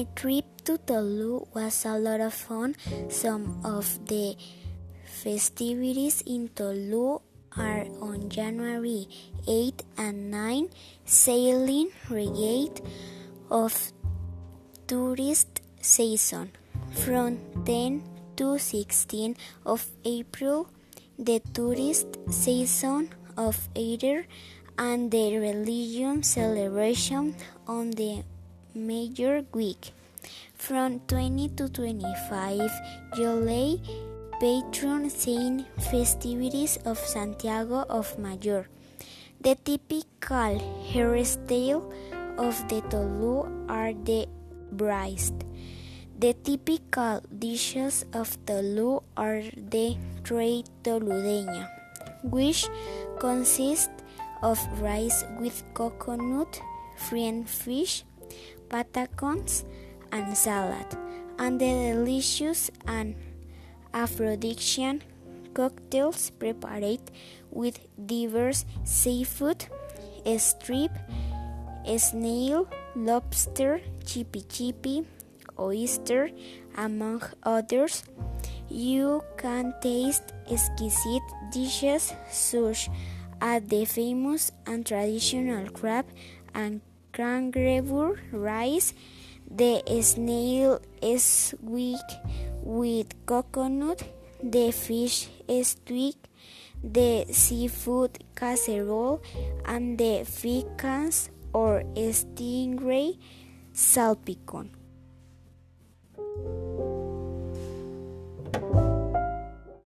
My trip to Tolu was a lot of fun. Some of the festivities in Tolu are on January 8 and 9, sailing regate of tourist season. From 10 to 16 of April, the tourist season of Easter and the religion celebration on the major week. From 20 to 25 July, patron saint festivities of Santiago of Mayor. The typical hairstyle of the Tolu are the braids. The typical dishes of Tolu are the tray toludeña, which consists of rice with coconut, fried fish, patacons, and salad, and the delicious and aphrodisiac cocktails prepared with diverse seafood, strip, snail, lobster, chipi chipi, oyster, among others. You can taste exquisite dishes such as the famous and traditional crab and kangaroo rice. The snail is weak with coconut, the fish is steak, the seafood casserole, and the pecans or stingray salpicon.